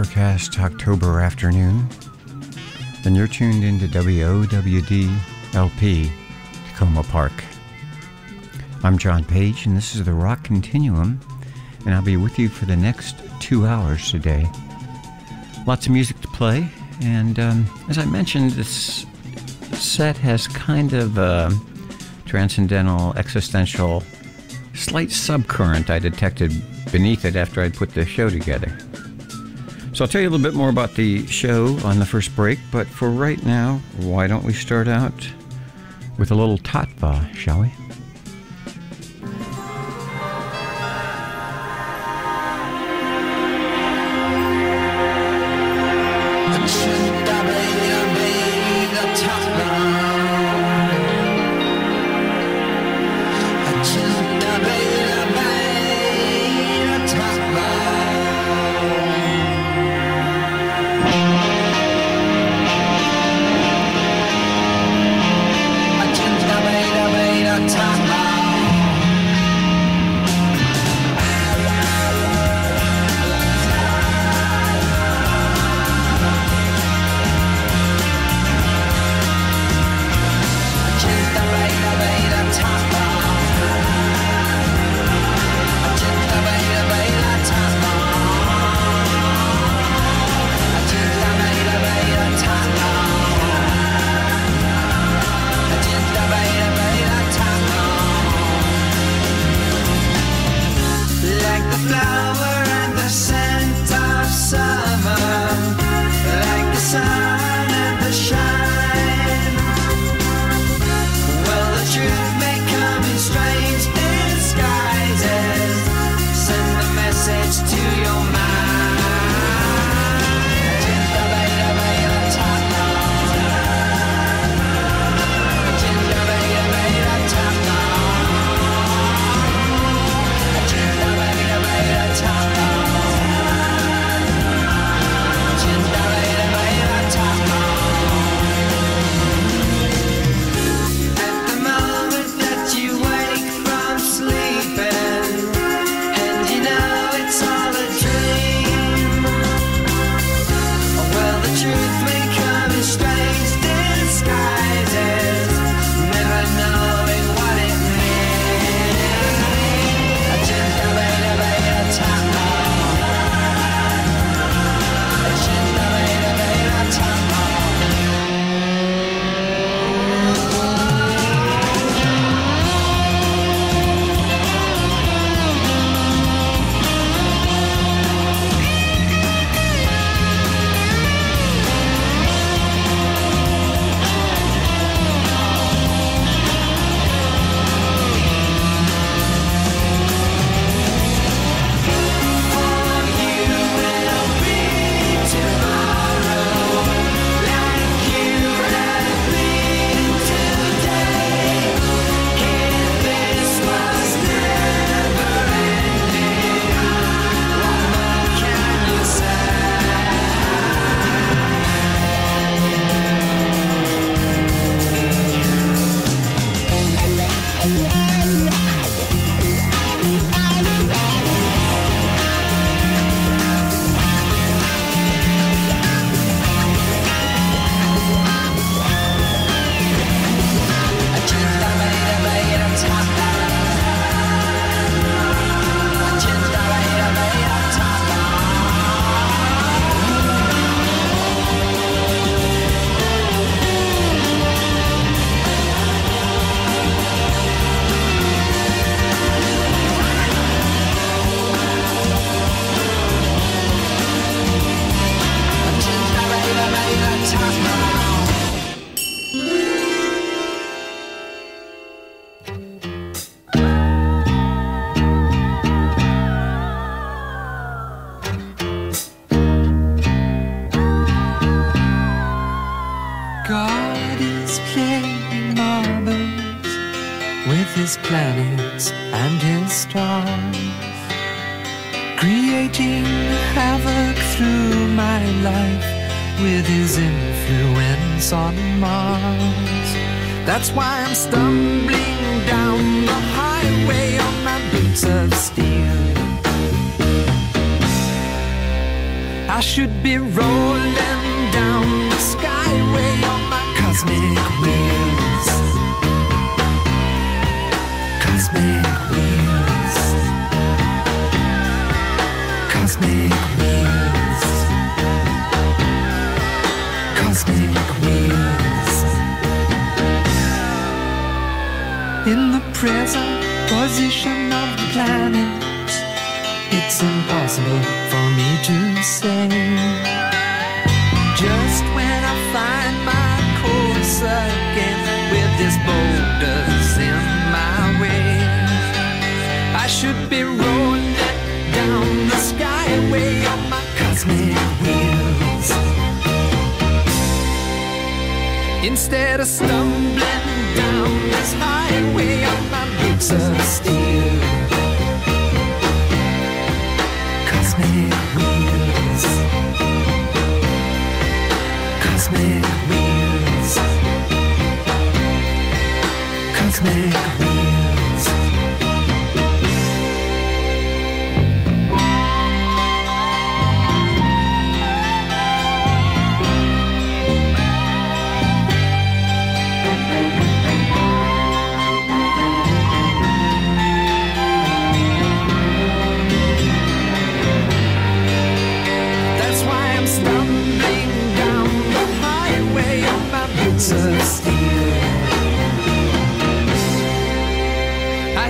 overcast October afternoon, and you're tuned into WOWD LP, Takoma Park. I'm John Page, and this is the Rock Continuum, and I'll be with you for the next two hours today. Lots of music to play, and um, as I mentioned, this set has kind of a transcendental, existential, slight subcurrent I detected beneath it after I'd put the show together. So I'll tell you a little bit more about the show on the first break, but for right now, why don't we start out with a little Tattva, shall we?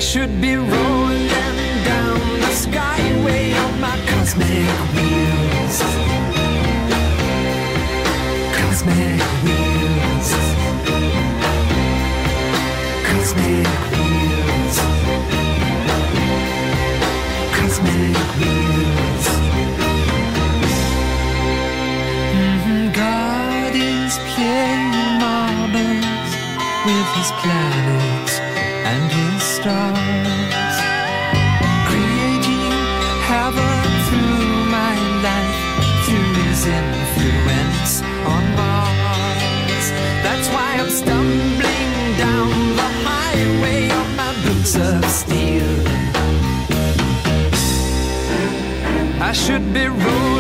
should be rolling down the skyway on my cosmic wheels. I should be ruling.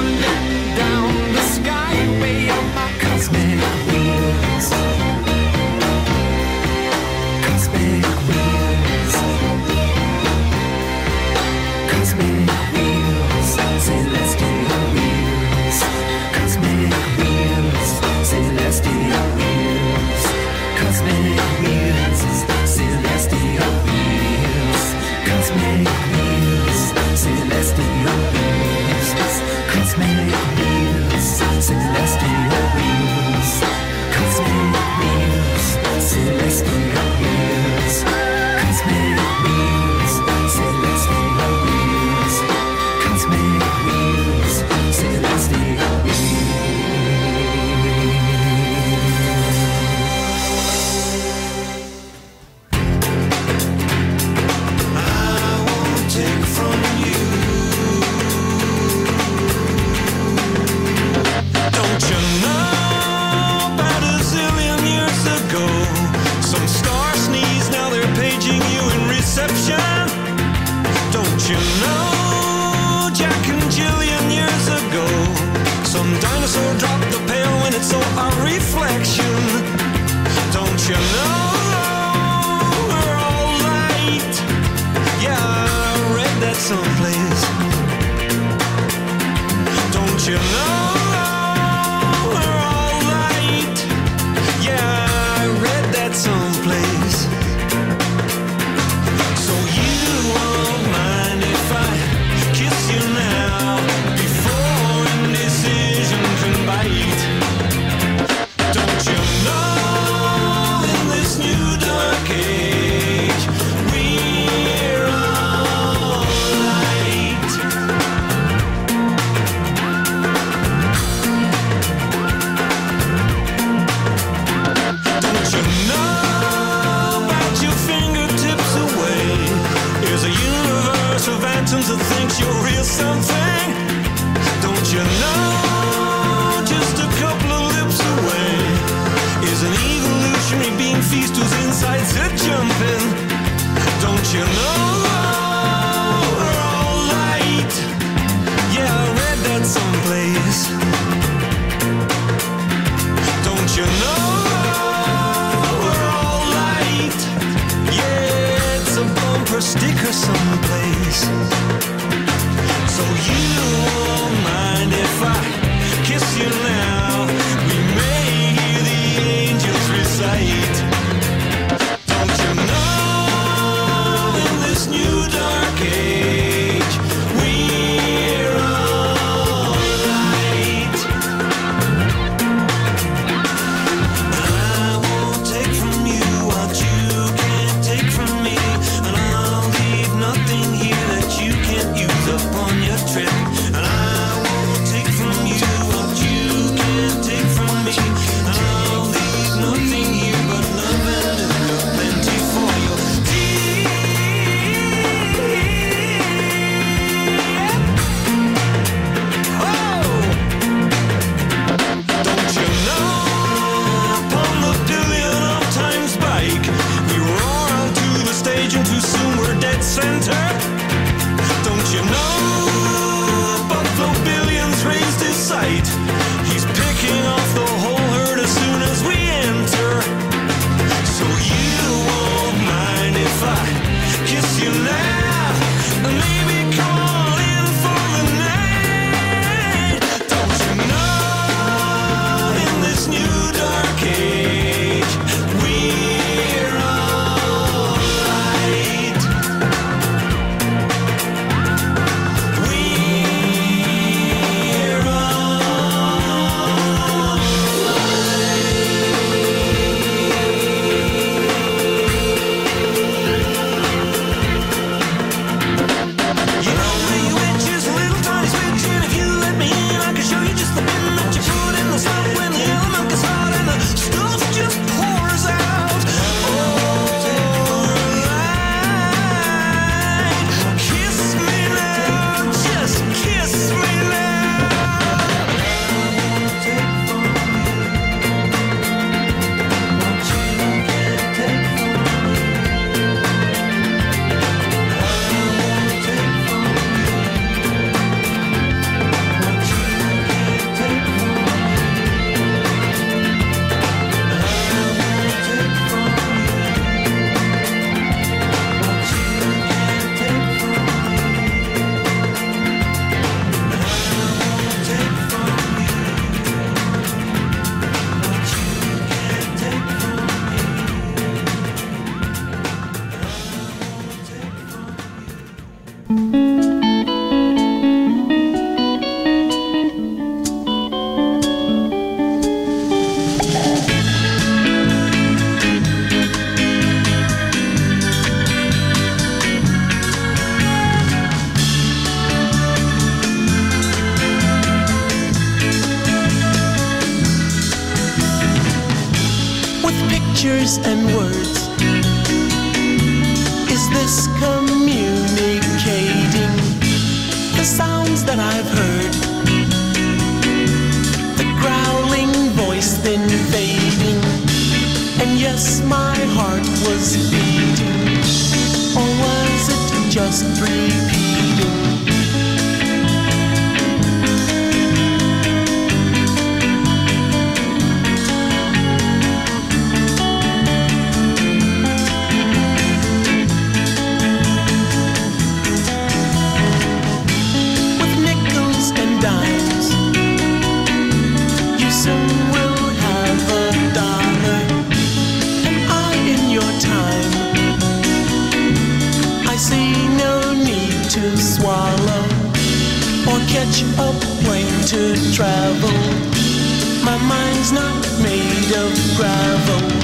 Of gravel.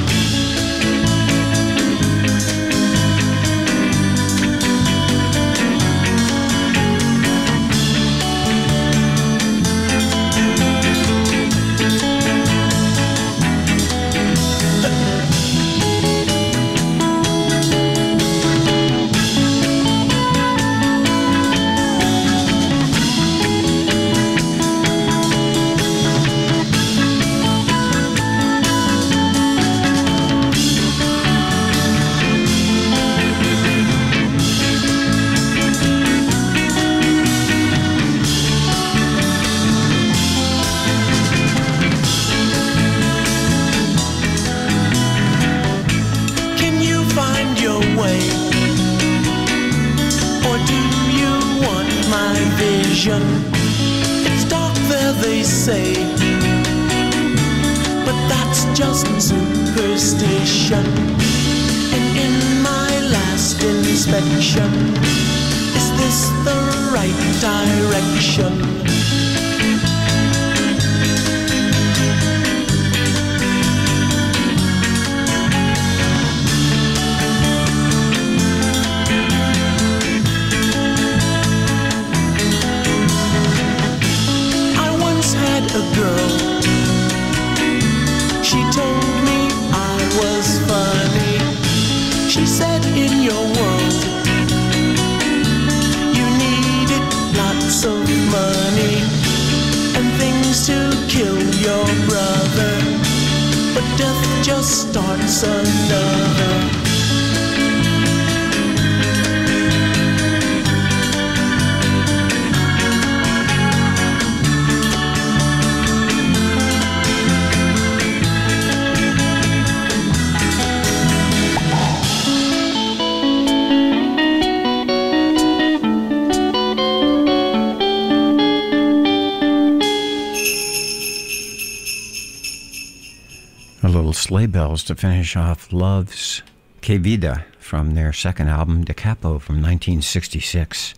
To finish off Love's Que Vida from their second album, Da Capo, from 1966.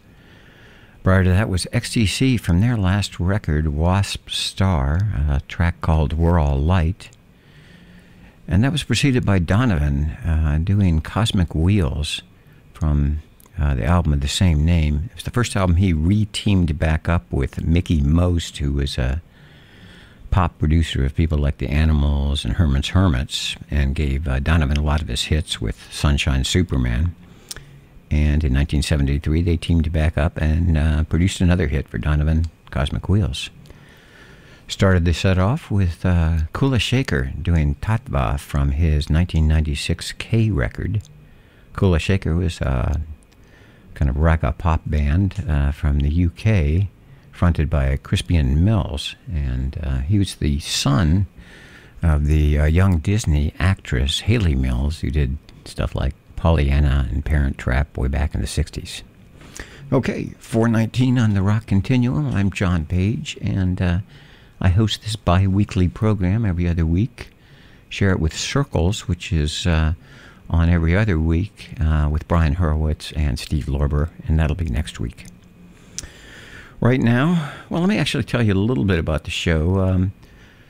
Prior to that was XTC from their last record, Wasp Star, a track called We're All Light. And that was preceded by Donovan uh, doing Cosmic Wheels from uh, the album of the same name. It was the first album he re teamed back up with Mickie Most, who was a pop producer of people like the Animals and Herman's Hermits, and gave uh, Donovan a lot of his hits with Sunshine Superman. And in 1973, they teamed back up and uh, produced another hit for Donovan, Cosmic Wheels. Started the set off with uh, Kula Shaker doing Tattva from his 1996 K record. Kula Shaker was a kind of raga pop band uh, from the UK fronted by Crispian Mills, and uh, he was the son of the uh, young Disney actress Hayley Mills, who did stuff like Pollyanna and Parent Trap way back in the 60s. Okay, 419 on the Rock Continuum. I'm John Page, and uh, I host this bi weekly program every other week. Share it with Circles, which is uh, on every other week uh, with Brian Horowitz and Steve Lorber, and that'll be next week. Right now, well, let me actually tell you a little bit about the show. Um,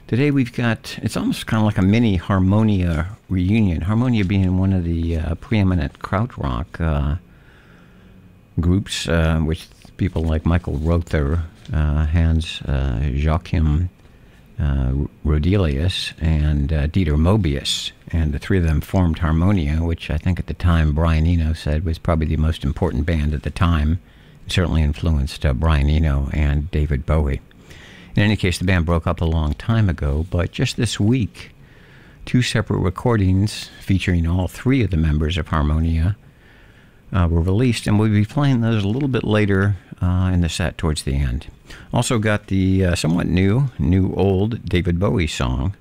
today we've got, it's almost kind of like a mini Harmonia reunion. Harmonia being one of the uh, preeminent krautrock uh, groups, uh, with people like Michael Rother, uh, Hans uh, Joachim uh, Rodelius, and Dieter Mobius. And the three of them formed Harmonia, which I think at the time Brian Eno said was probably the most important band at the time. Certainly influenced uh, Brian Eno and David Bowie. In any case, the band broke up a long time ago, but just this week, two separate recordings featuring all three of the members of Harmonia uh, were released, and we'll be playing those a little bit later uh, in the set towards the end. Also, got the uh, somewhat new, new old David Bowie song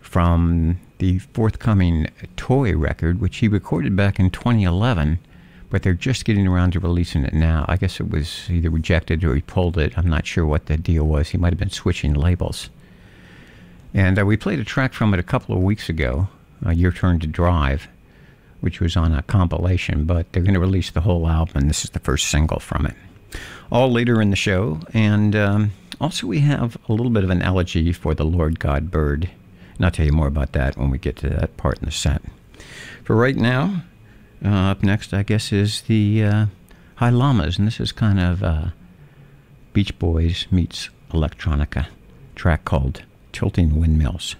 from the forthcoming Toy record, which he recorded back in 2011, but they're just getting around to releasing it now. I guess it was either rejected or he pulled it. I'm not sure what the deal was. He might have been switching labels. And uh, we played a track from it a couple of weeks ago, uh, Your Turn to Drive, which was on a compilation, but they're going to release the whole album, and this is the first single from it. All later in the show, and um, also we have a little bit of an elegy for the Lord God bird. And I'll tell you more about that when we get to that part in the set. For right now, uh, up next, I guess, is the uh, High Llamas, and this is kind of uh, Beach Boys meets electronica track called Tilting Windmills.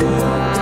you.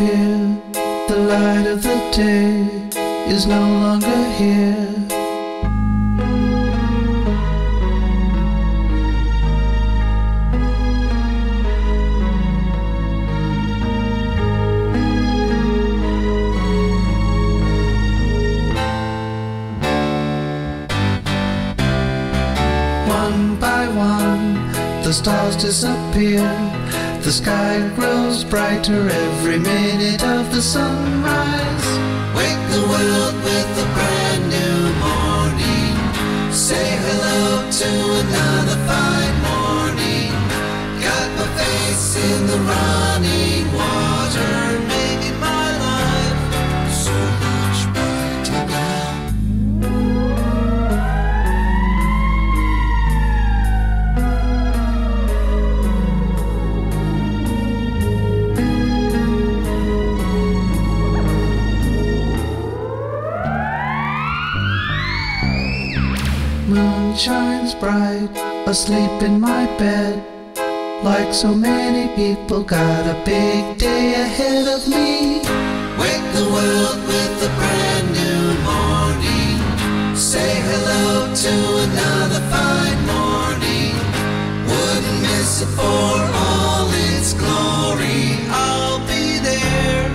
Appear. The light of the day is no longer here. One by one, the stars disappear. The sky grows brighter bed. Like so many people, got a big day ahead of me. Wake the world with a brand new morning. Say hello to another fine morning. Wouldn't miss it for all its glory. I'll be there.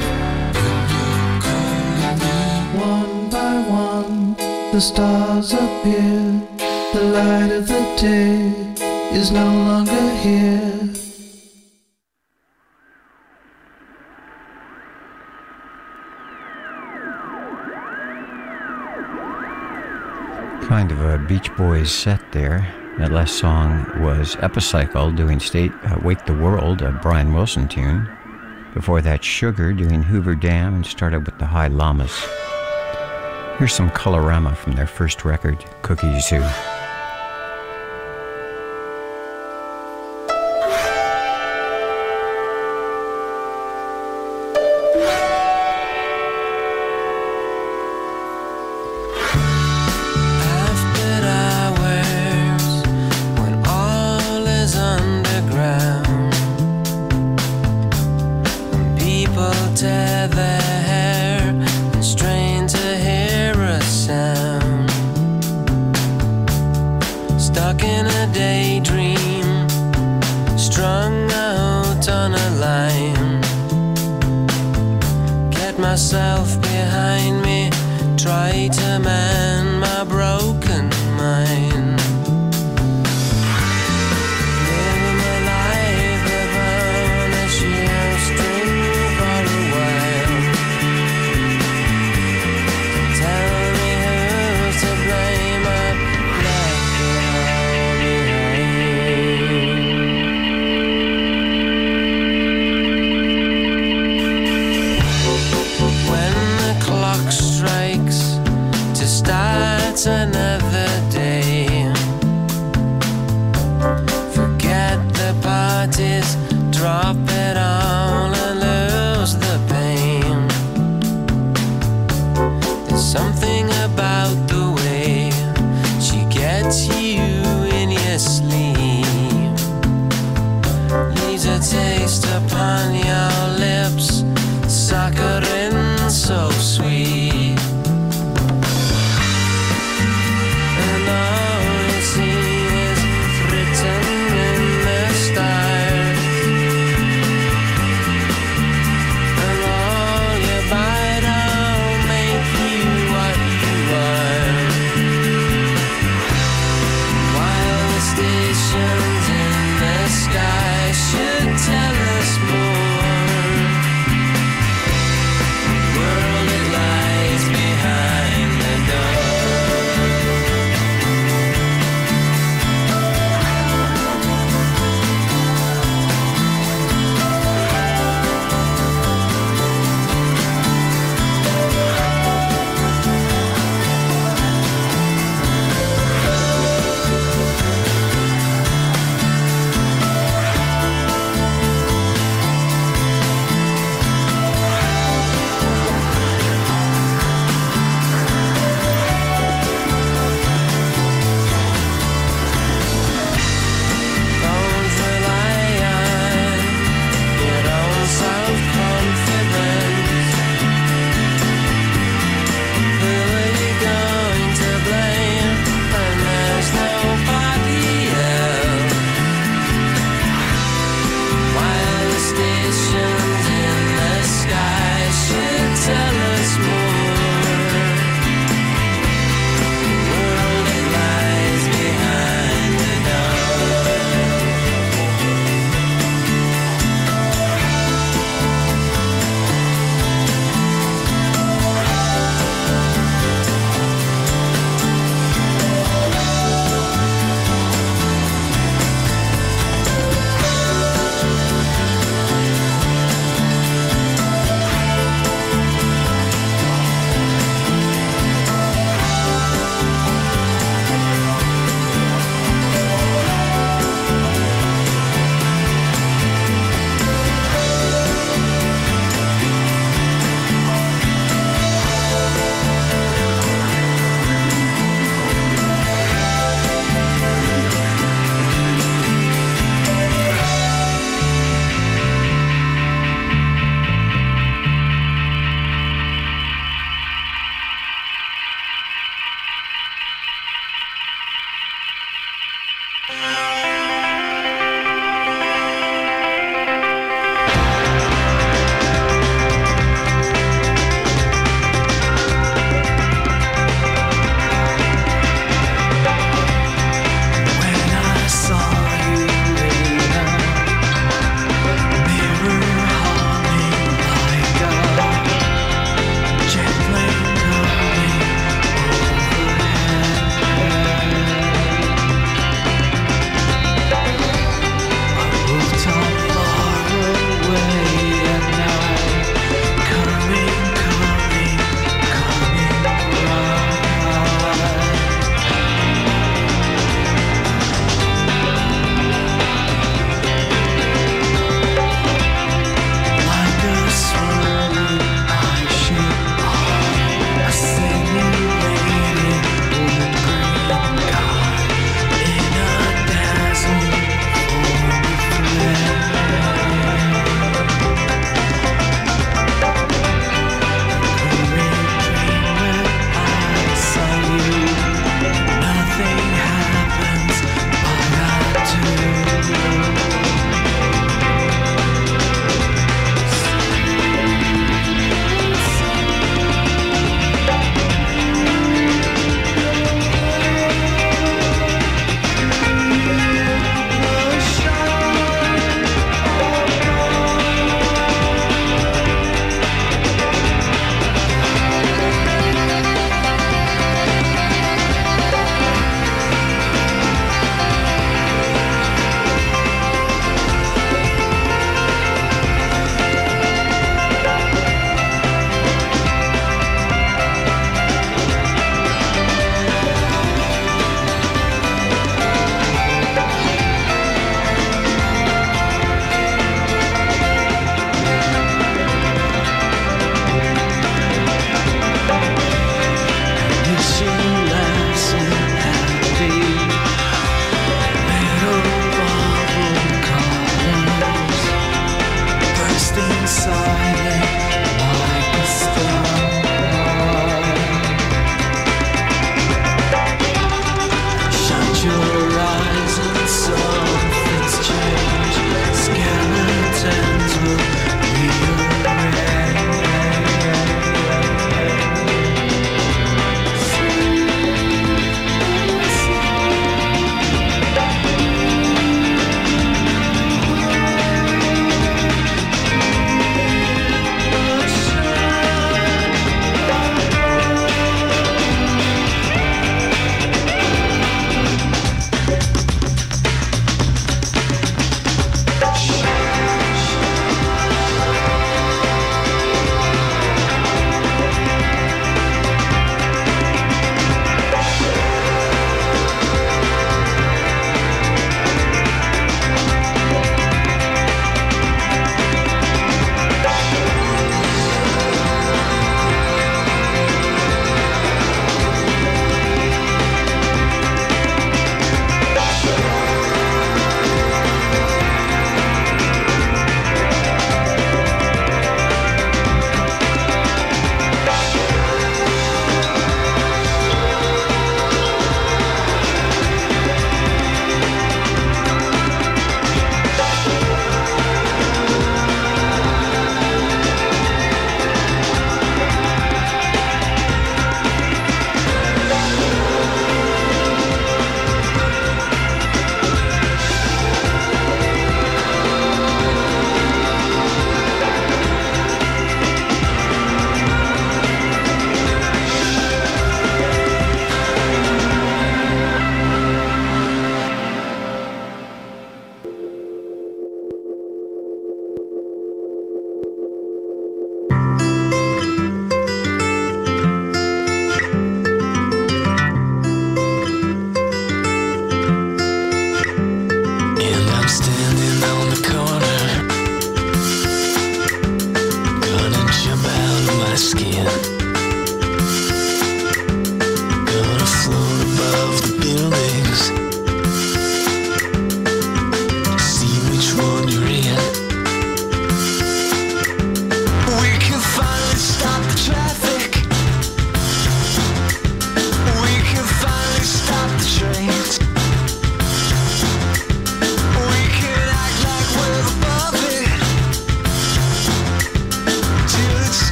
One by one, the stars appear. The light of the day is no longer here. Kind of a Beach Boys set there. That last song was Epicycle doing State uh, Wake the World, a Brian Wilson tune. Before that, Sugar doing Hoover Dam and started with the High Llamas. Here's some Colorama from their first record, Cookie Zoo.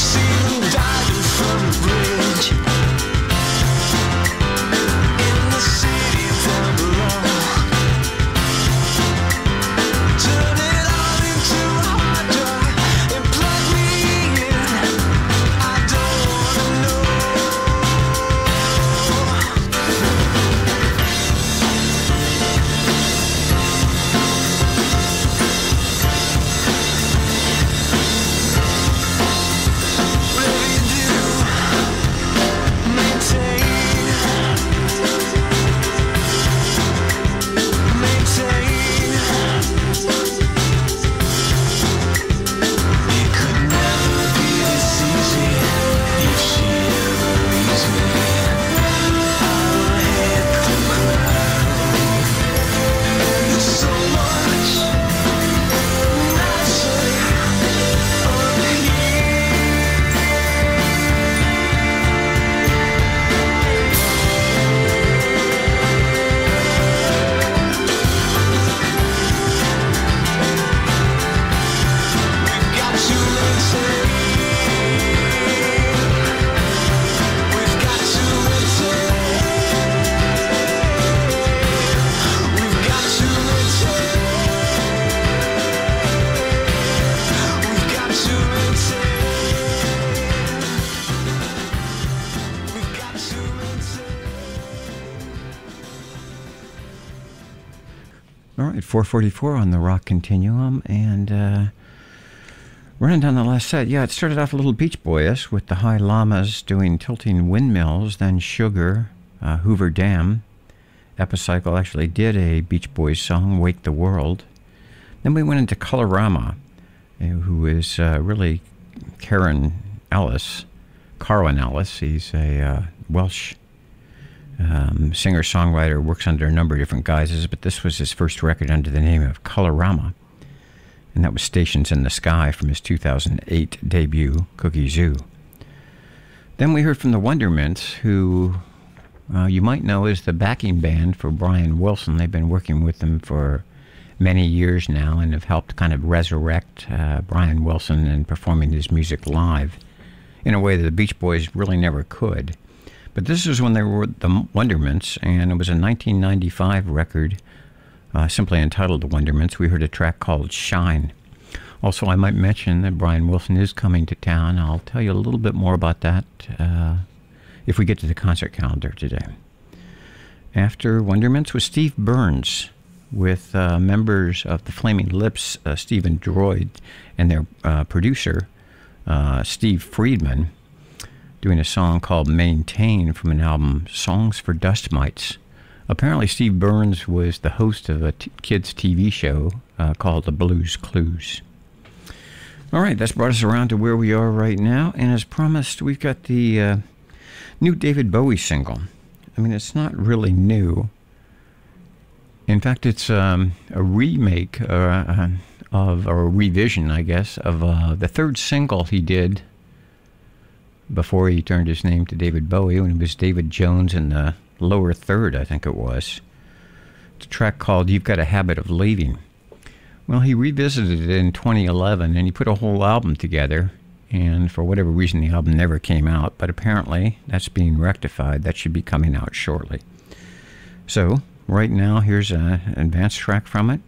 seen you dying from the bridge. 444 on the Rock Continuum, and uh, running down the last set. Yeah, it started off a little Beach Boyish with the High Llamas doing Tilting Windmills, then Sugar, uh, Hoover Dam. Epicycle actually did a Beach Boys song, Wake the World. Then we went into Colorama, uh, who is uh, really Karen Ellis, Carwyn Ellis. He's a uh, Welsh um, singer songwriter, works under a number of different guises, but this was his first record under the name of Colorama. And that was Stations in the Sky from his 2008 debut, Cookie Zoo. Then we heard from the Wondermints, who uh, you might know is the backing band for Brian Wilson. They've been working with him for many years now and have helped kind of resurrect uh, Brian Wilson and performing his music live in a way that the Beach Boys really never could. But this is when they were the Wondermints, and it was a 1995 record uh, simply entitled The Wondermints. We heard a track called Shine. Also, I might mention that Brian Wilson is coming to town. I'll tell you a little bit more about that uh, if we get to the concert calendar today. After Wondermints was Steve Burns with uh, members of the Flaming Lips, uh, Steven Drozd, and their uh, producer, uh, Steve Fridmann doing a song called Maintain from an album, Songs for Dust Mites. Apparently, Steve Burns was the host of a t- kids' TV show uh, called The Blues Clues. All right, that's brought us around to where we are right now. And as promised, we've got the uh, new David Bowie single. I mean, it's not really new. In fact, it's um, a remake uh, of, or a revision, I guess, of uh, the third single he did before he turned his name to David Bowie when he was David Jones in the lower third, I think it was. It's a track called You've Got a Habit of Leaving. Well, he revisited it in 2011 and he put a whole album together. And for whatever reason, the album never came out, but apparently that's being rectified. That should be coming out shortly. So, right now, here's an advanced track from it.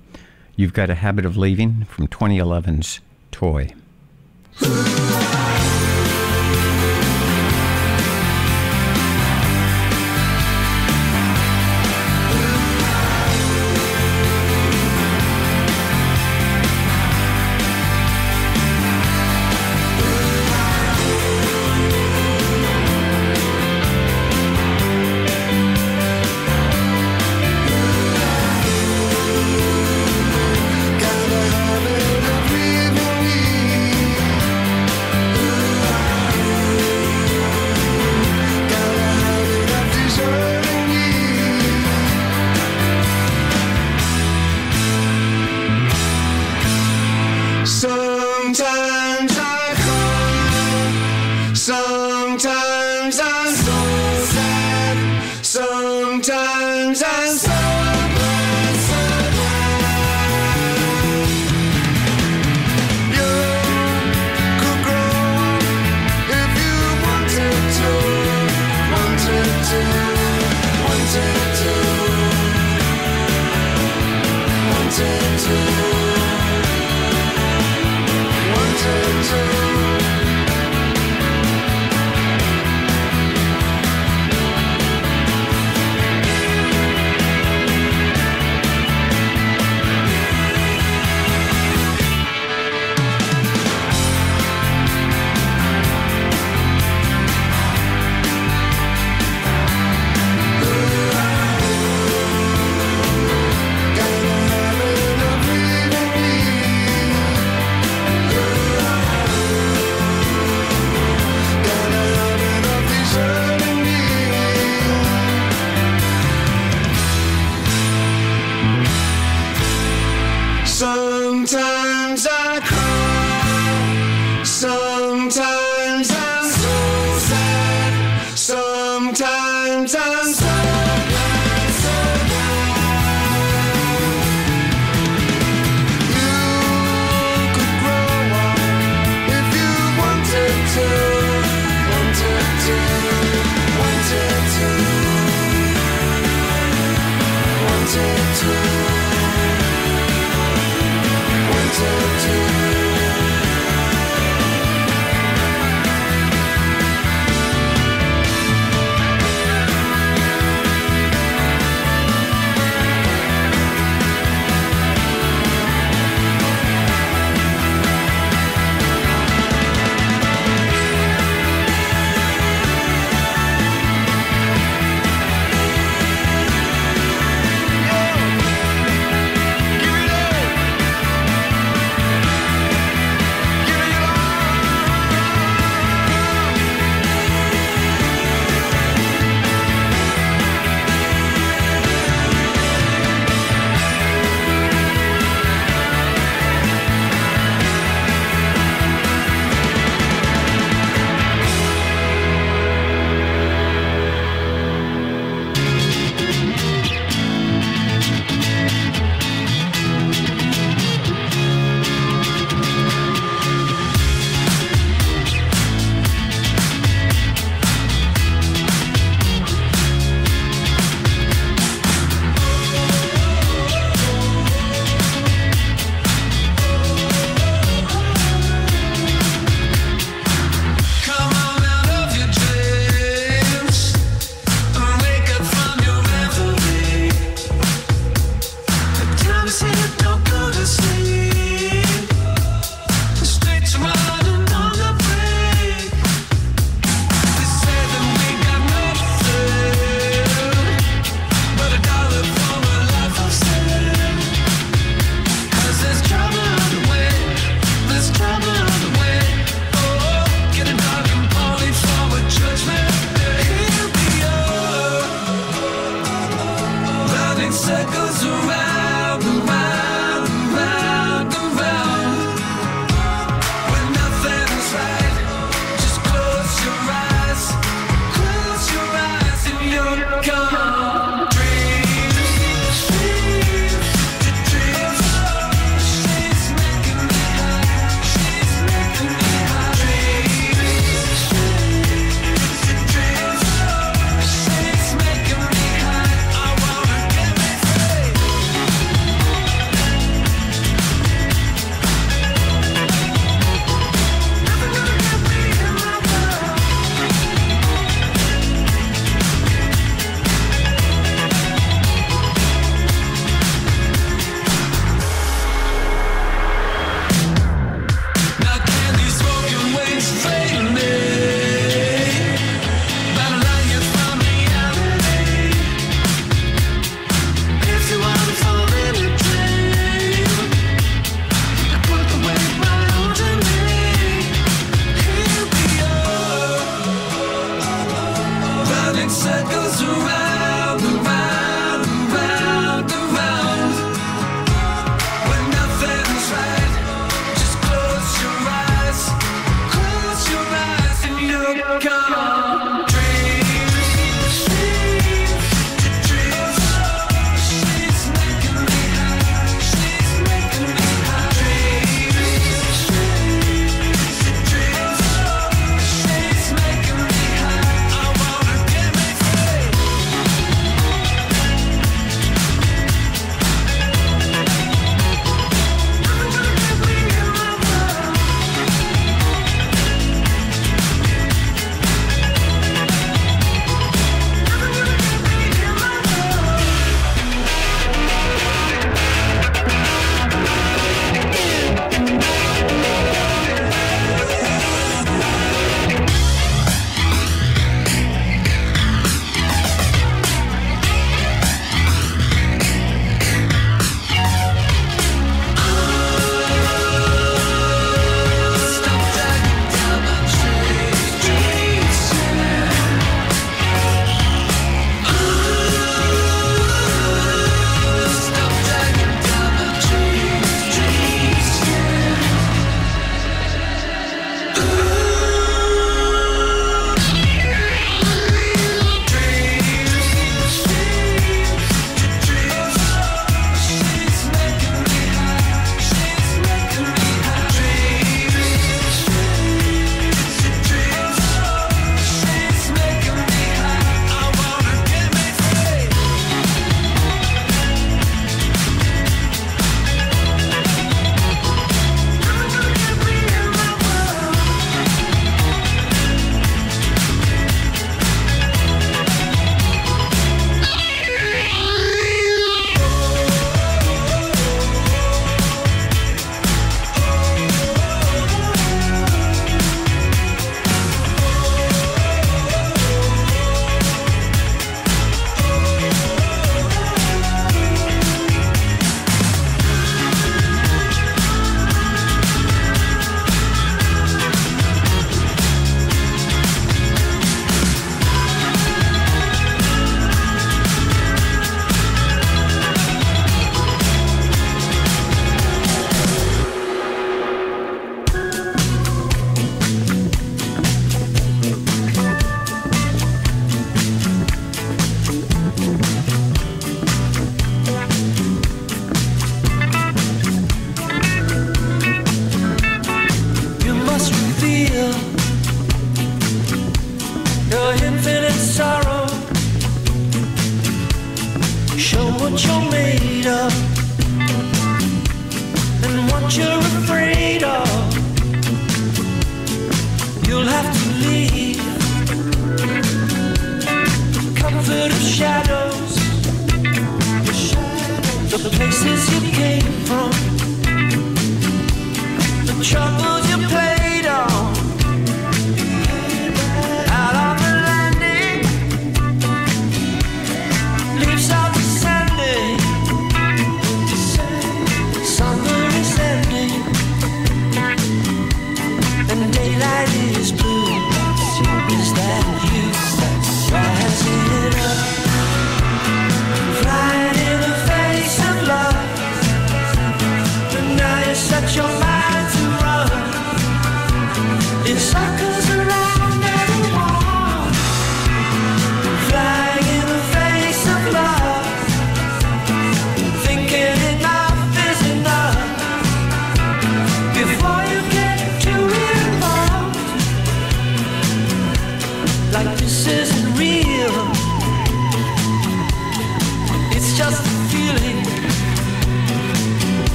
You've Got a Habit of Leaving from 2011's Toy.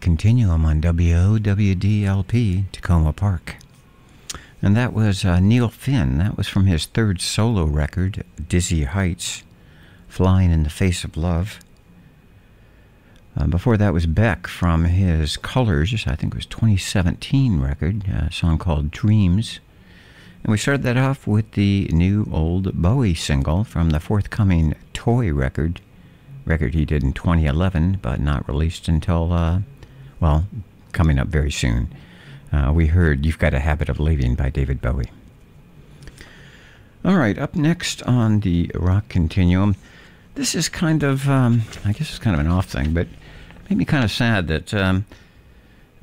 Continuum on WOWDLP, Takoma Park. And that was uh, Neil Finn. That was from his third solo record, Dizzy Heights, Flying in the Face of Love. Uh, before that was Beck from his Colors, I think it was 2017 record, a song called Dreams. And we started that off with the new old Bowie single from the forthcoming Toy record, record he did in 2011, but not released until, uh, well, coming up very soon. Uh, we heard You've Got a Habit of Leaving by David Bowie. All right, up next on the Rock Continuum, this is kind of, um, I guess it's kind of an off thing, but made me kind of sad that um,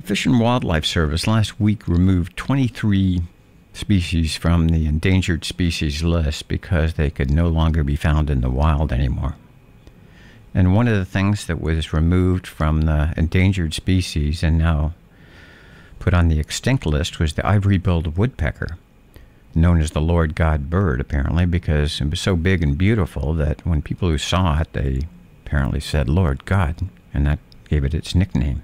Fish and Wildlife Service last week removed 23 species from the endangered species list because they could no longer be found in the wild anymore. And one of the things that was removed from the endangered species and now put on the extinct list was the ivory-billed woodpecker, known as the Lord God bird, apparently, because it was so big and beautiful that when people who saw it, they apparently said Lord God, and that gave it its nickname.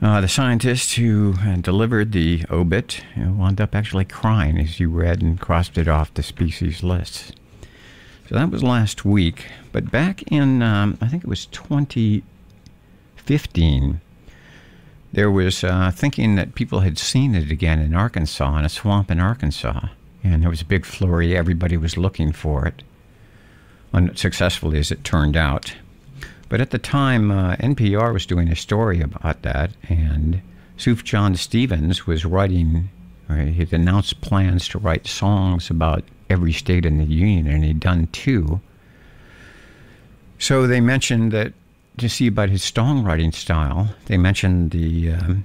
Uh, the scientist who uh, delivered the obit uh, wound up actually crying as he read and crossed it off the species list. So that was last week. But back in, um, I think it was 2015, there was uh, thinking that people had seen it again in Arkansas, in a swamp in Arkansas. And there was a big flurry. Everybody was looking for it, unsuccessfully as it turned out. But at the time, uh, NPR was doing a story about that, and Sufjan Stevens was writing, he'd announced plans to write songs about every state in the union, and he'd done two. So they mentioned that to see about his songwriting style, they mentioned the um,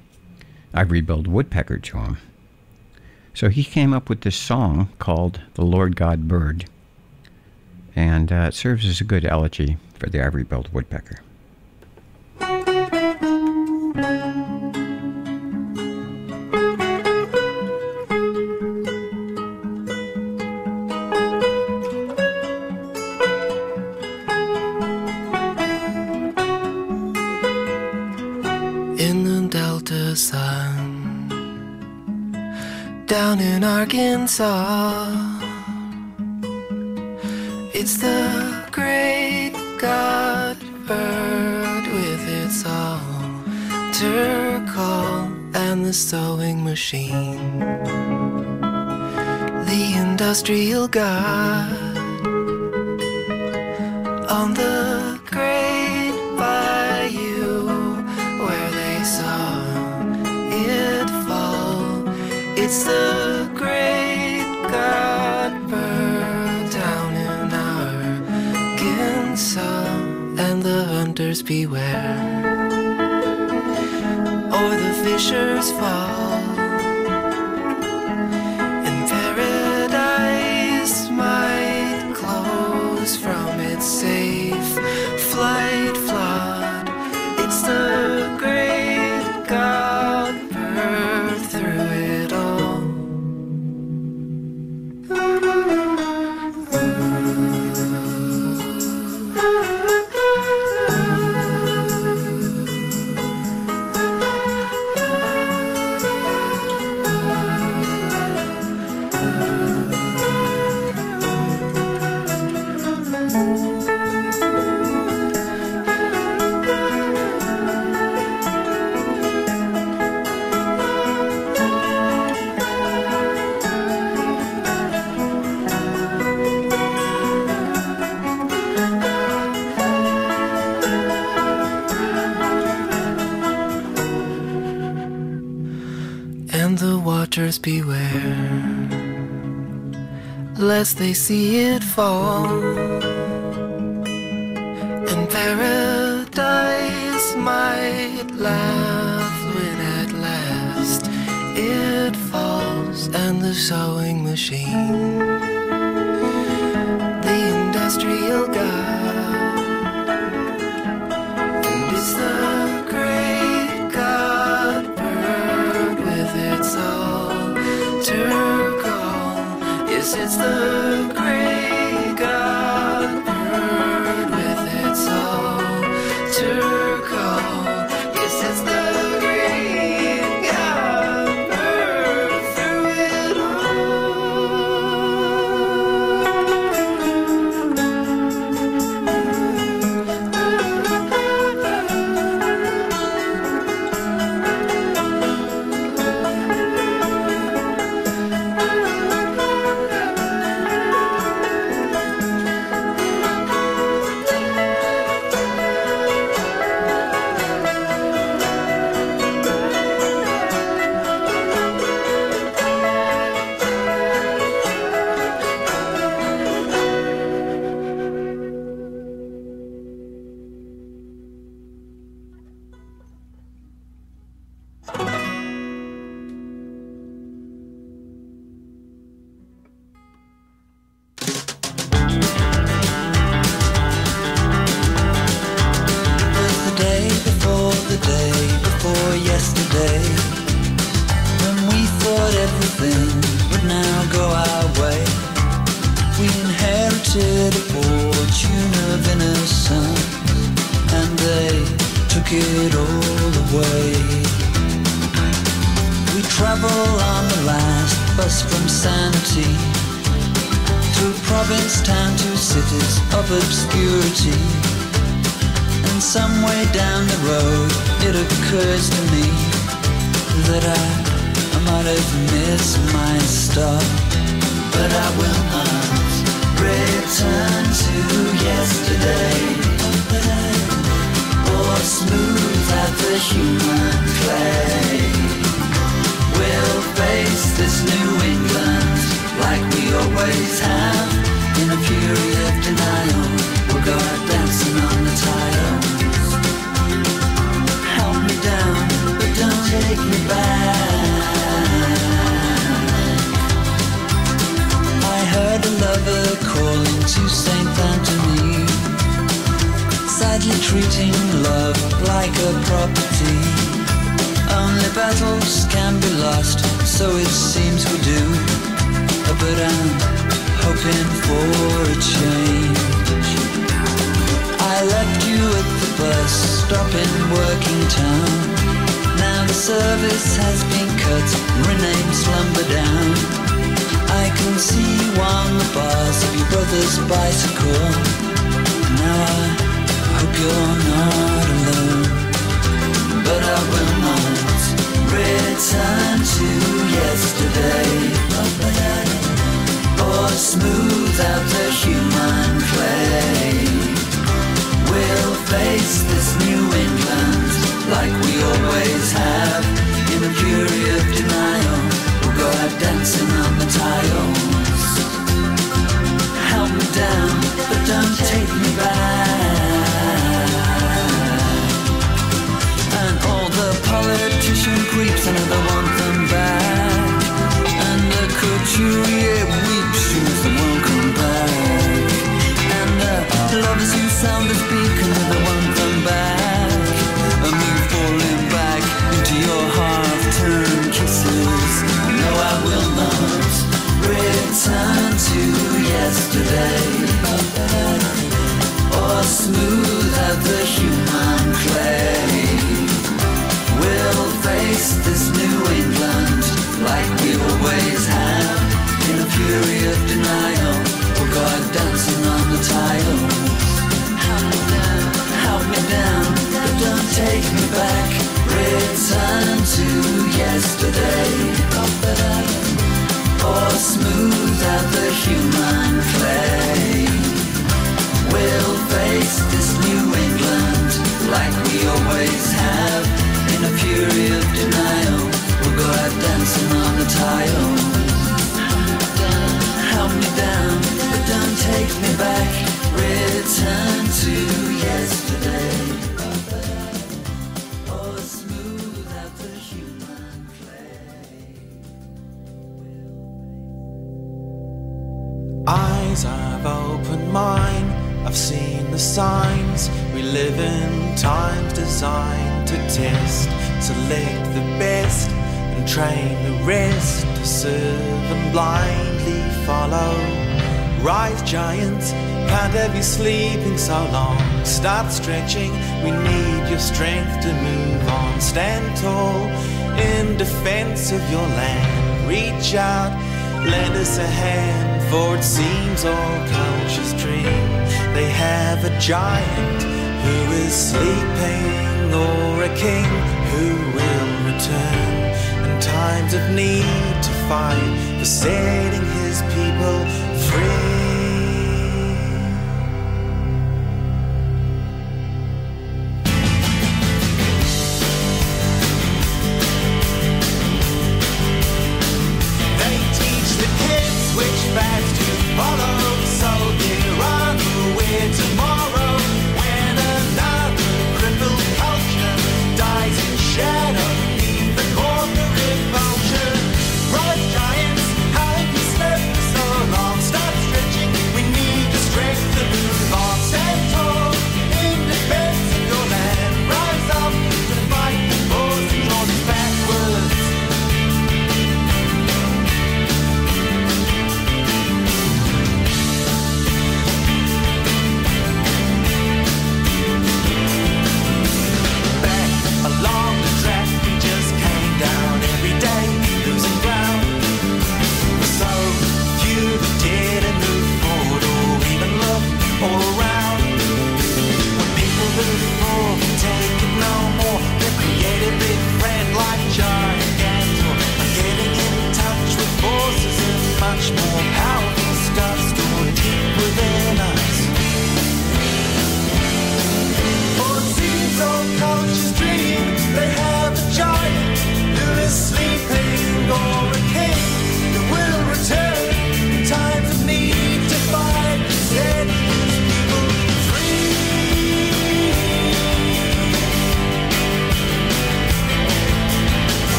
ivory-billed woodpecker to him. So he came up with this song called "The Lord God Bird," and uh, it serves as a good elegy for the ivory-billed woodpecker. Down in Arkansas. It's the great God bird with its altar call and the sewing machine. The industrial God on the great bayou where they saw it fall. It's the beware, or the fishers fall. They see it fall. Human clay.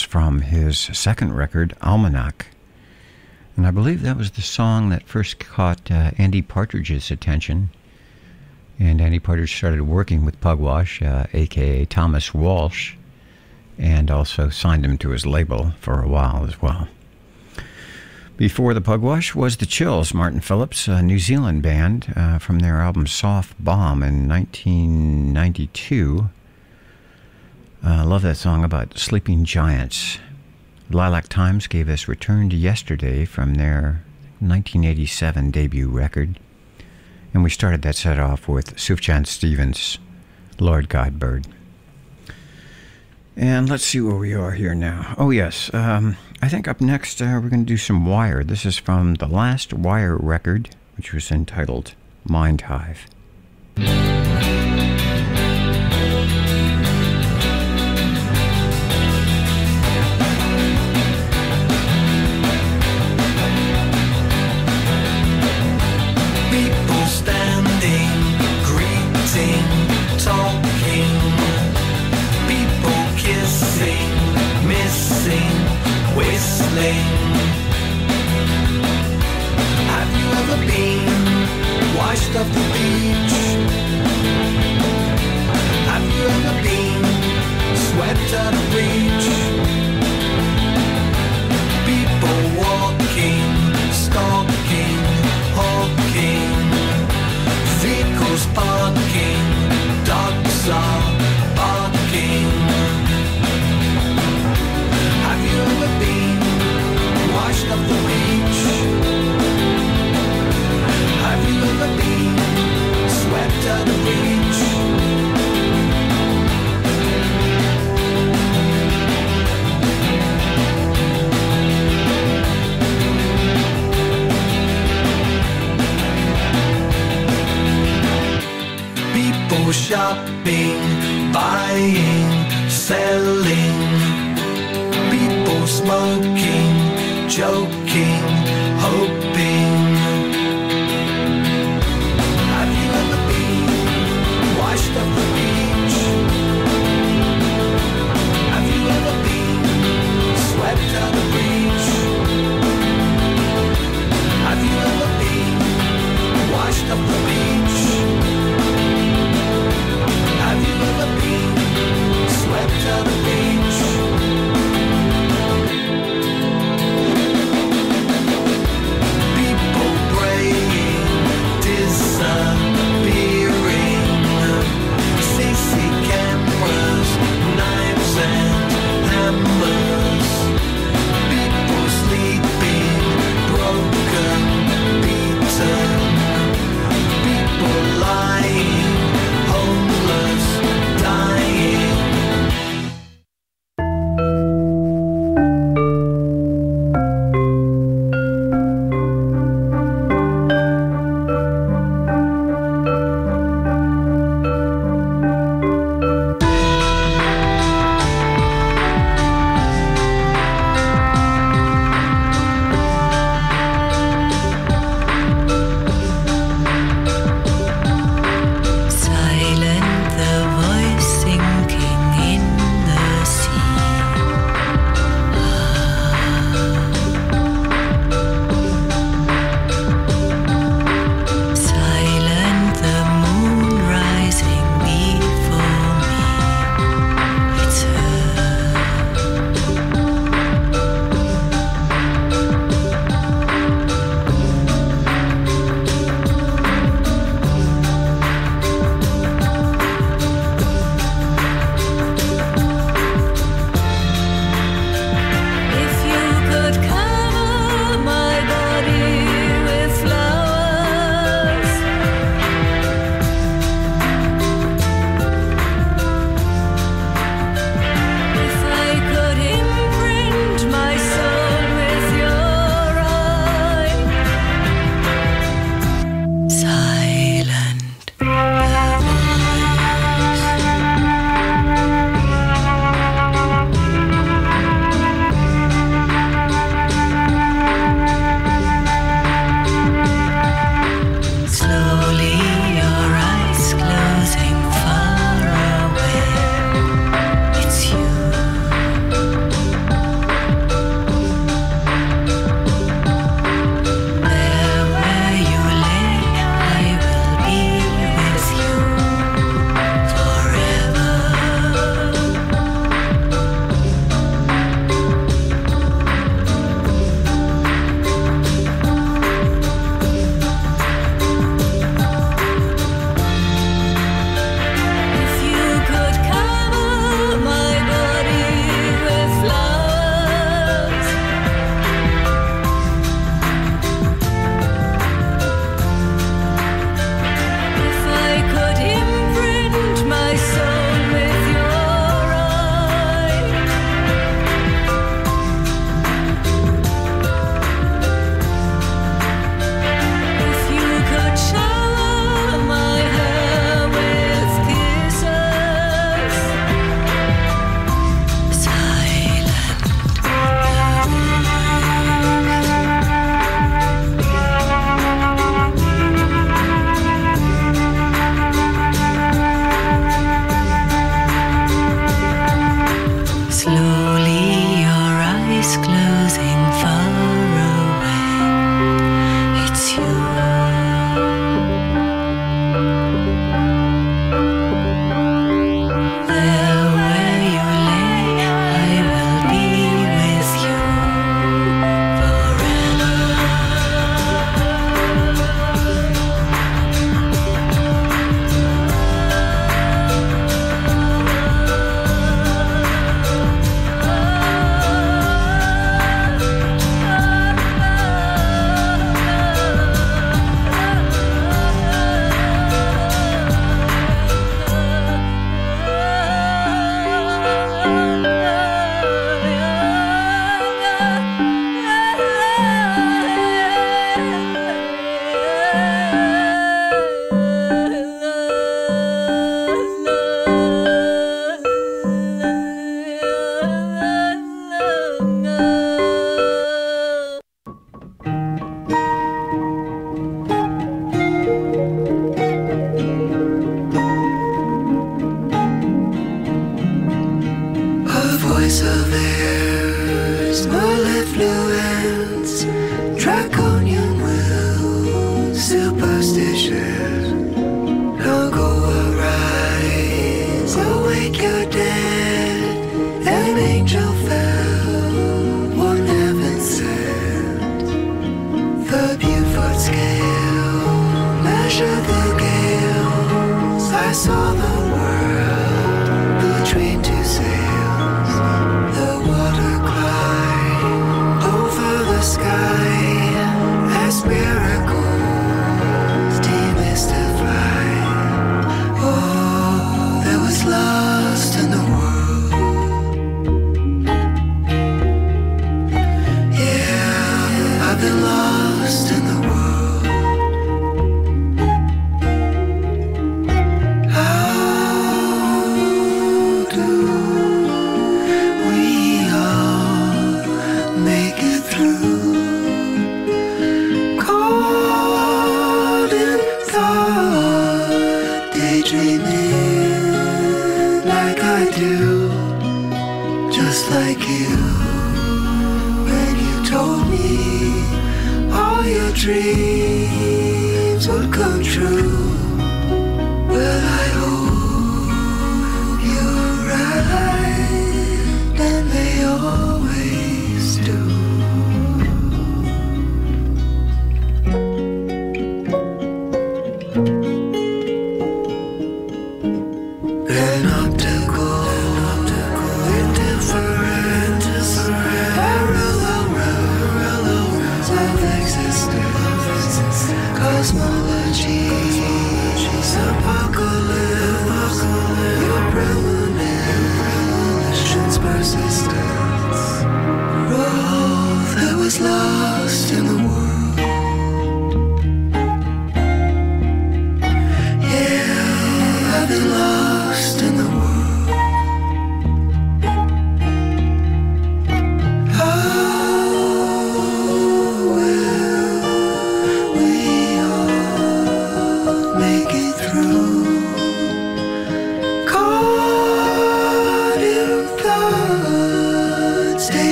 From his second record, Almanac. And I believe that was the song that first caught uh, Andy Partridge's attention. And Andy Partridge started working with Pugwash, uh, aka Thomas Walsh, and also signed him to his label for a while as well. Before the Pugwash was the Chills, Martin Phillips, a New Zealand band uh, from their album Soft Bomb in 1992. Uh, I love that song about sleeping giants. Lilac Times gave us Return to Yesterday from their 1987 debut record. And we started that set off with Sufjan Stevens' Lord Godbird. And let's see where we are here now. Oh, yes. Um, I think up next uh, we're going to do some Wire. This is from the last Wire record, which was entitled Mind Hive.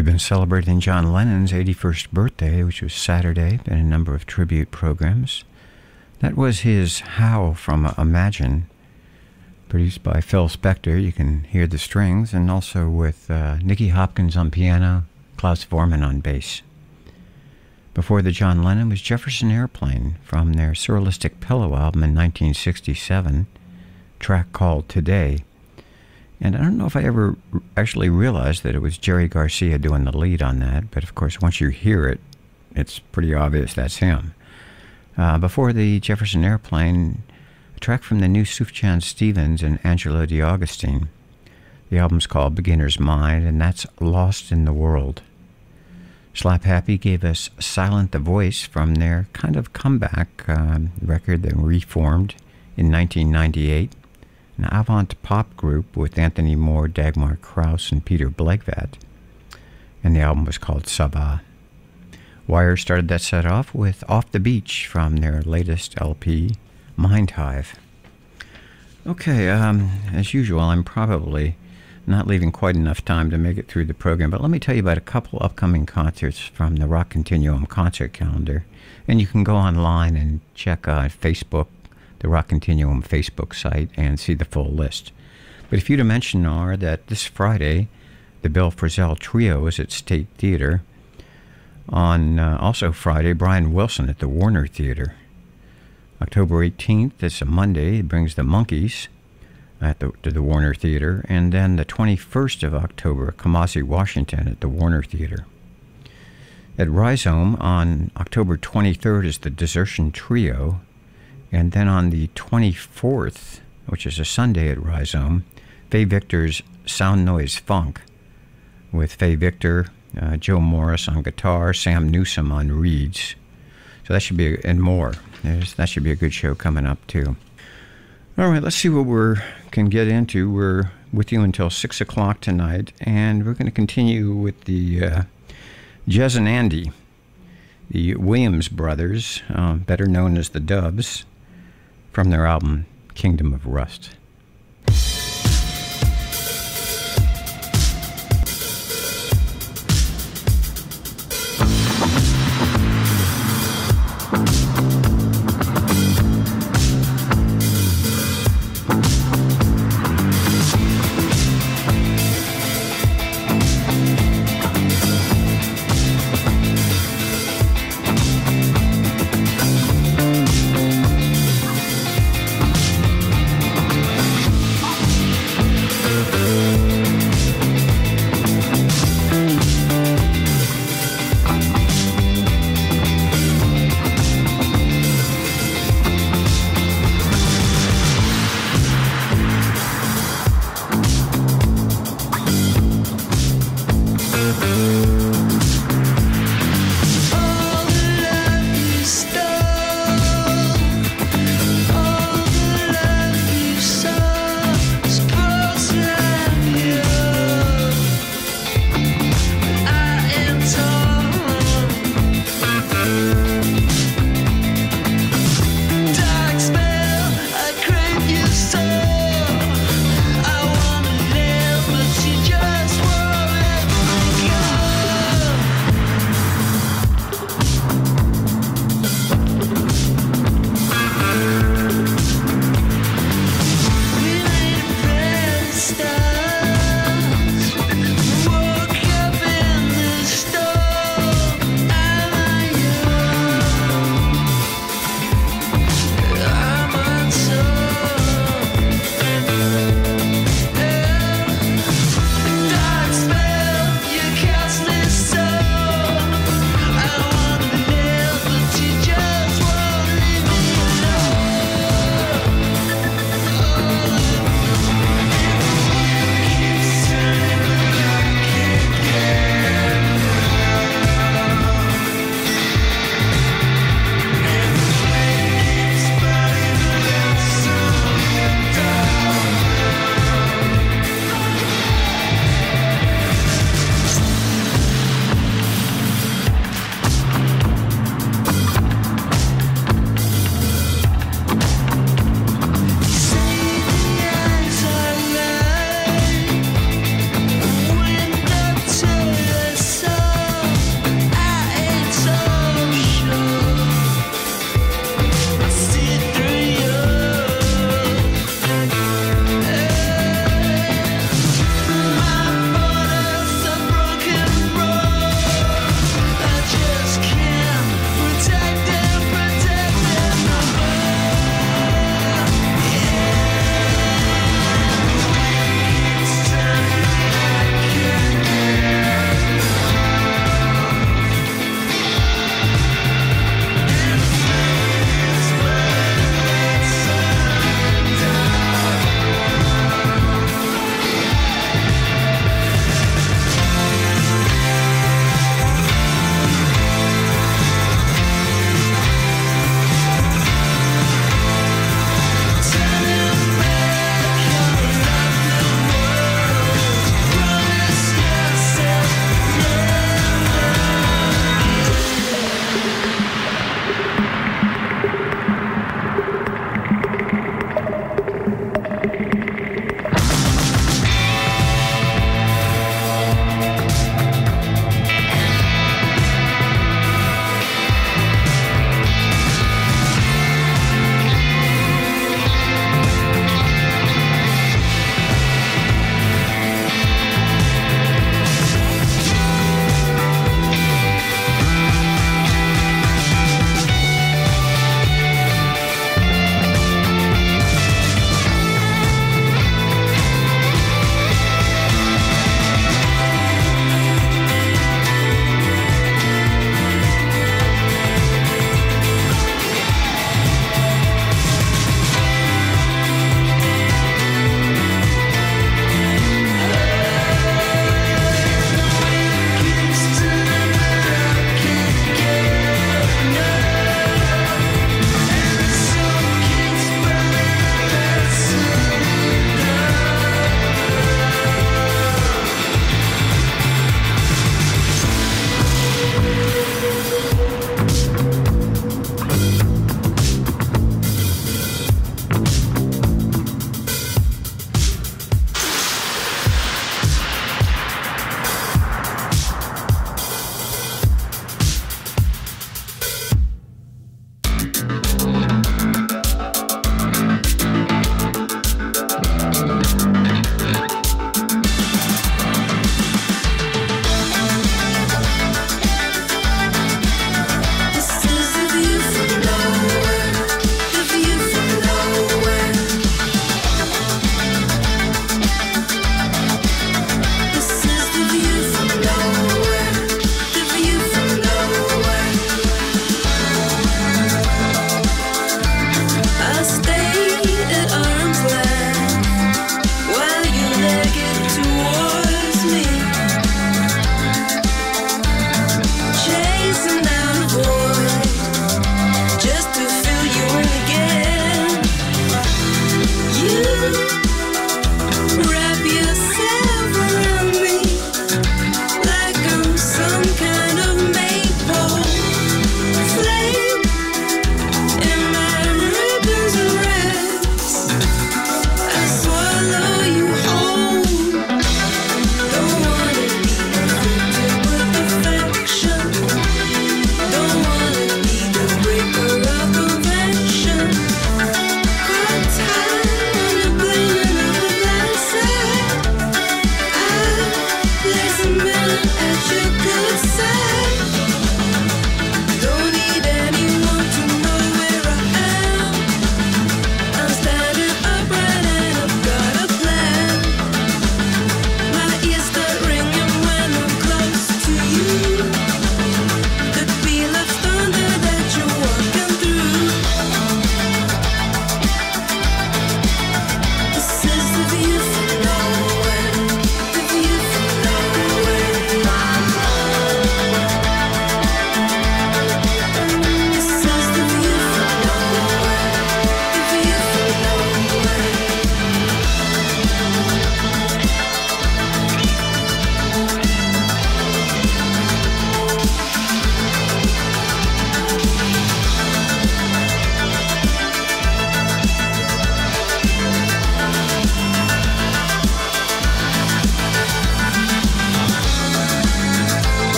We've been celebrating John Lennon's 81st birthday, which was Saturday, in a number of tribute programs. That was his How from Imagine, produced by Phil Spector. You can hear the strings, and also with uh, Nicky Hopkins on piano, Klaus Voormann on bass. Before the John Lennon was Jefferson Airplane from their Surrealistic Pillow album in 1967, track called Today. And I don't know if I ever actually realized that it was Jerry Garcia doing the lead on that, but of course, once you hear it, it's pretty obvious that's him. Uh, before the Jefferson Airplane, a track from the new Sufjan Stevens and Angelo De Augustine. The album's called Beginner's Mind, and that's Lost in the World. Slapp Happy gave us Silent the Voice from their kind of comeback um, record that reformed in 1998 an avant pop group with Anthony Moore, Dagmar Krause, and Peter Blegvad. And the album was called Ça Va. Wire started that set off with Off the Beach from their latest LP, Mind Hive. Okay, um, as usual, I'm probably not leaving quite enough time to make it through the program, but let me tell you about a couple upcoming concerts from the Rock Continuum concert calendar. And you can go online and check uh, Facebook the Rock Continuum Facebook site and see the full list. But a few to mention are that this Friday, the Bill Frisell Trio is at State Theater. On uh, also Friday, Brian Wilson at the Warner Theater. October 18th, it's a Monday, it brings the Monkees at the, to the Warner Theater. And then the 21st of October, Kamasi Washington at the Warner Theater. At Rhizome on October 23rd is the Desertion Trio. And then on the 24th, which is a Sunday at Rhizome, Faye Victor's Sound Noise Funk with Faye Victor, uh, Joe Morris on guitar, Sam Newsom on reeds. So that should be, and more. There's, that should be a good show coming up too. All right, let's see what we can get into. We're with you until 6 o'clock tonight, and we're going to continue with the uh, Jez and Andy, the Williams brothers, uh, better known as the Doves, from their album Kingdom of Rust.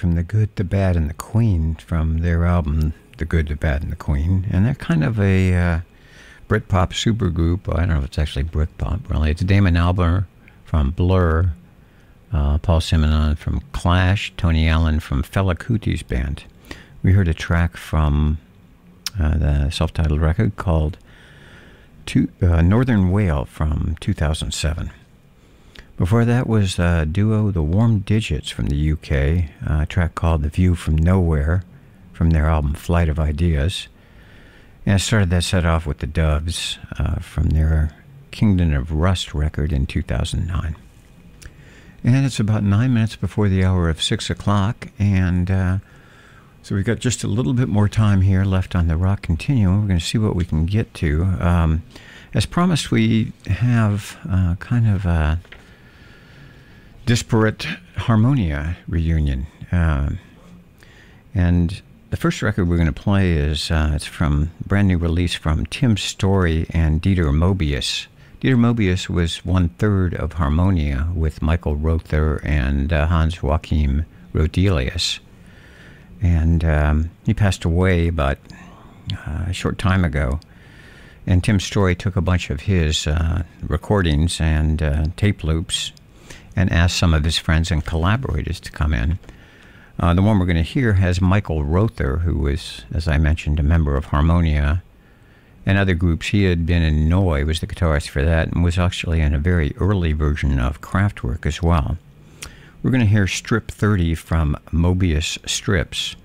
From The Good, the Bad, and the Queen from their album The Good, the Bad, and the Queen. And they're kind of a uh, Britpop supergroup. I don't know if it's actually Britpop, really. It's Damon Albarn from Blur, uh, Paul Simonon from Clash, Tony Allen from Fela Kuti's band. We heard a track from uh, the self titled record called uh, Northern Whale from 2007. Before that was uh, duo The Warm Digits from the UK, a track called The View from Nowhere from their album Flight of Ideas. And I started that set off with the Doves uh, from their Kingdom of Rust record in 2009. And it's about nine minutes before the hour of six o'clock, and uh, so we've got just a little bit more time here left on the rock continuum. We're going to see what we can get to. Um, as promised, we have uh, kind of a disparate harmonia reunion. Uh, and the first record we're going to play is uh, it's from brand new release from Tim Story and Dieter Mobius. Dieter Mobius was one third of Harmonia with Michael Rother and uh, Hans Joachim Roedelius. And um, he passed away about uh, a short time ago. And Tim Story took a bunch of his uh, recordings and uh, tape loops and asked some of his friends and collaborators to come in. Uh, the one we're going to hear has Michael Rother, who was, as I mentioned, a member of Harmonia and other groups. He had been in Neu, was the guitarist for that, and was actually in a very early version of Kraftwerk as well. We're going to hear Strip 30 from Mobius Strips,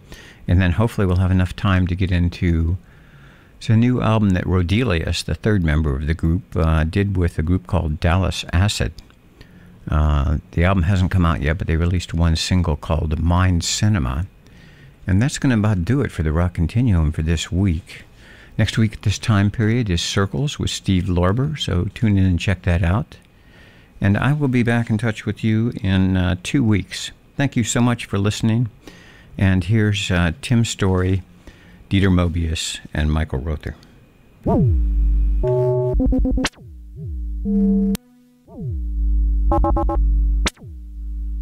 and then hopefully we'll have enough time to get into it's a new album that Roedelius, the third member of the group, uh, did with a group called Dallas Acid. Uh, the album hasn't come out yet, but they released one single called Mind Cinema. And that's going to about do it for the Rock Continuum for this week. Next week at this time period is Circles with Steve Lorber, so tune in and check that out. And I will be back in touch with you in uh, two weeks. Thank you so much for listening. And here's uh, Tim Story, Dieter Mobius, and Michael Rother. Whoa. Whoa. Whoa,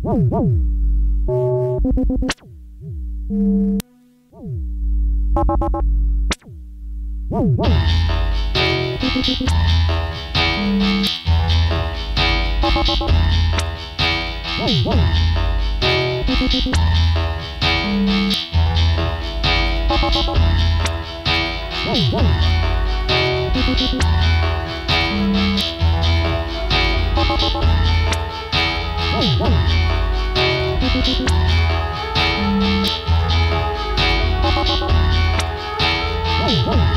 whoa. Whoa!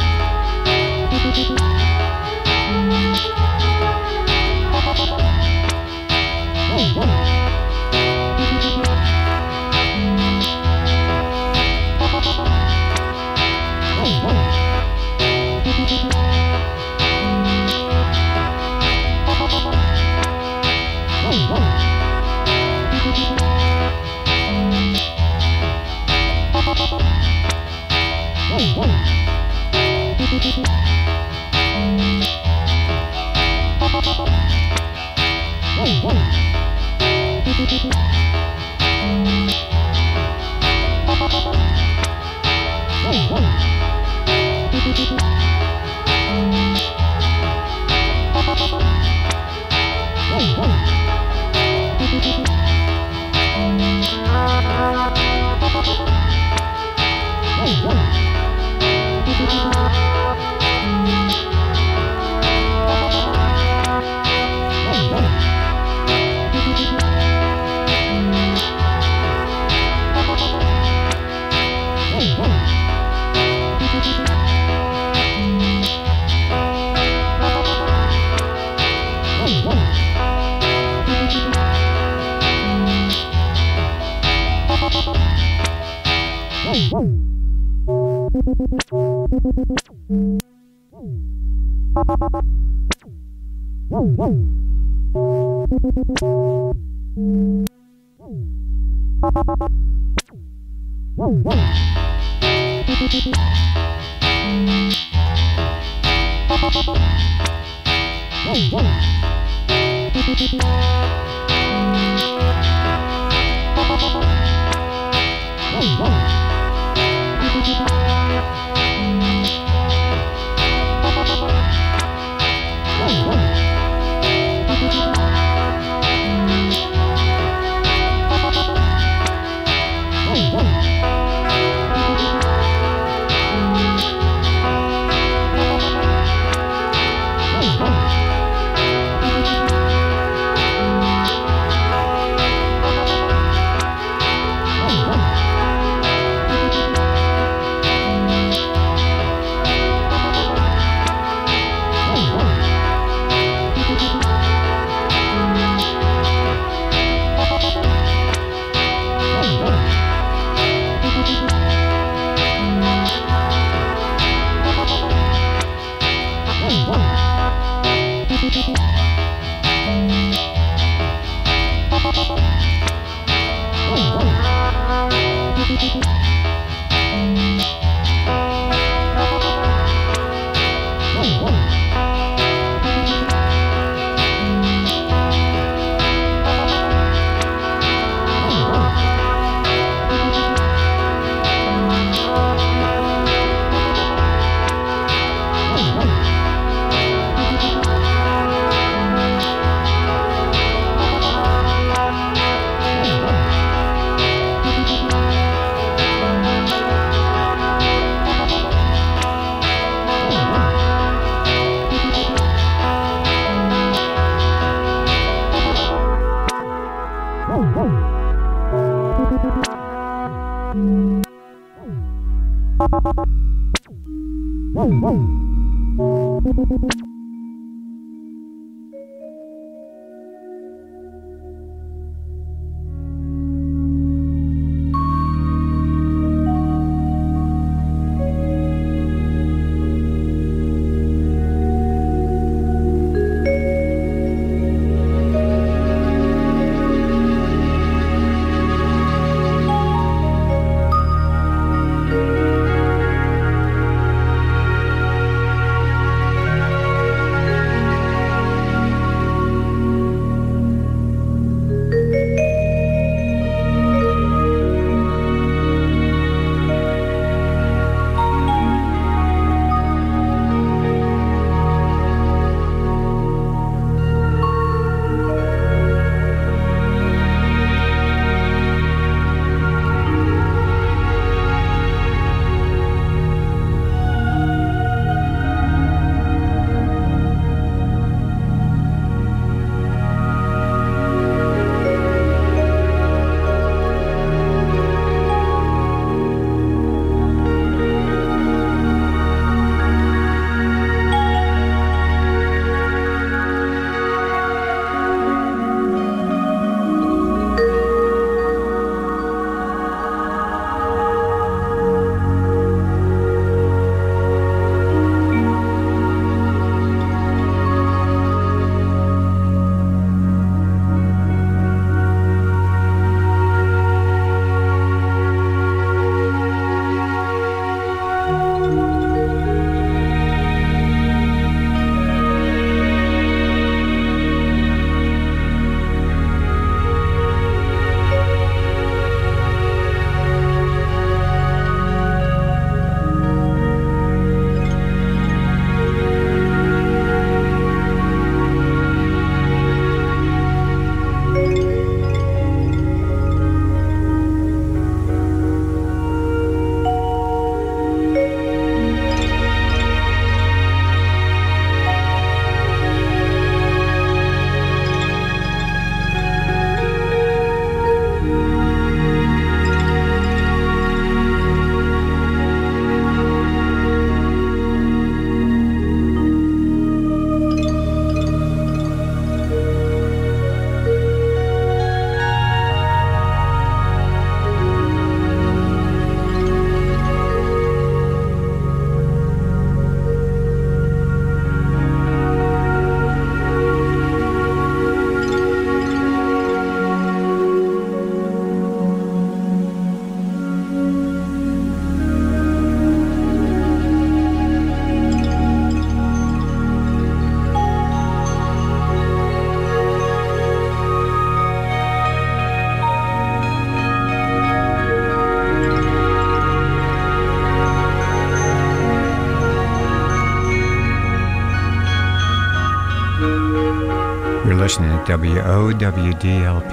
WOWDLP,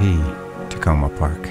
Takoma Park.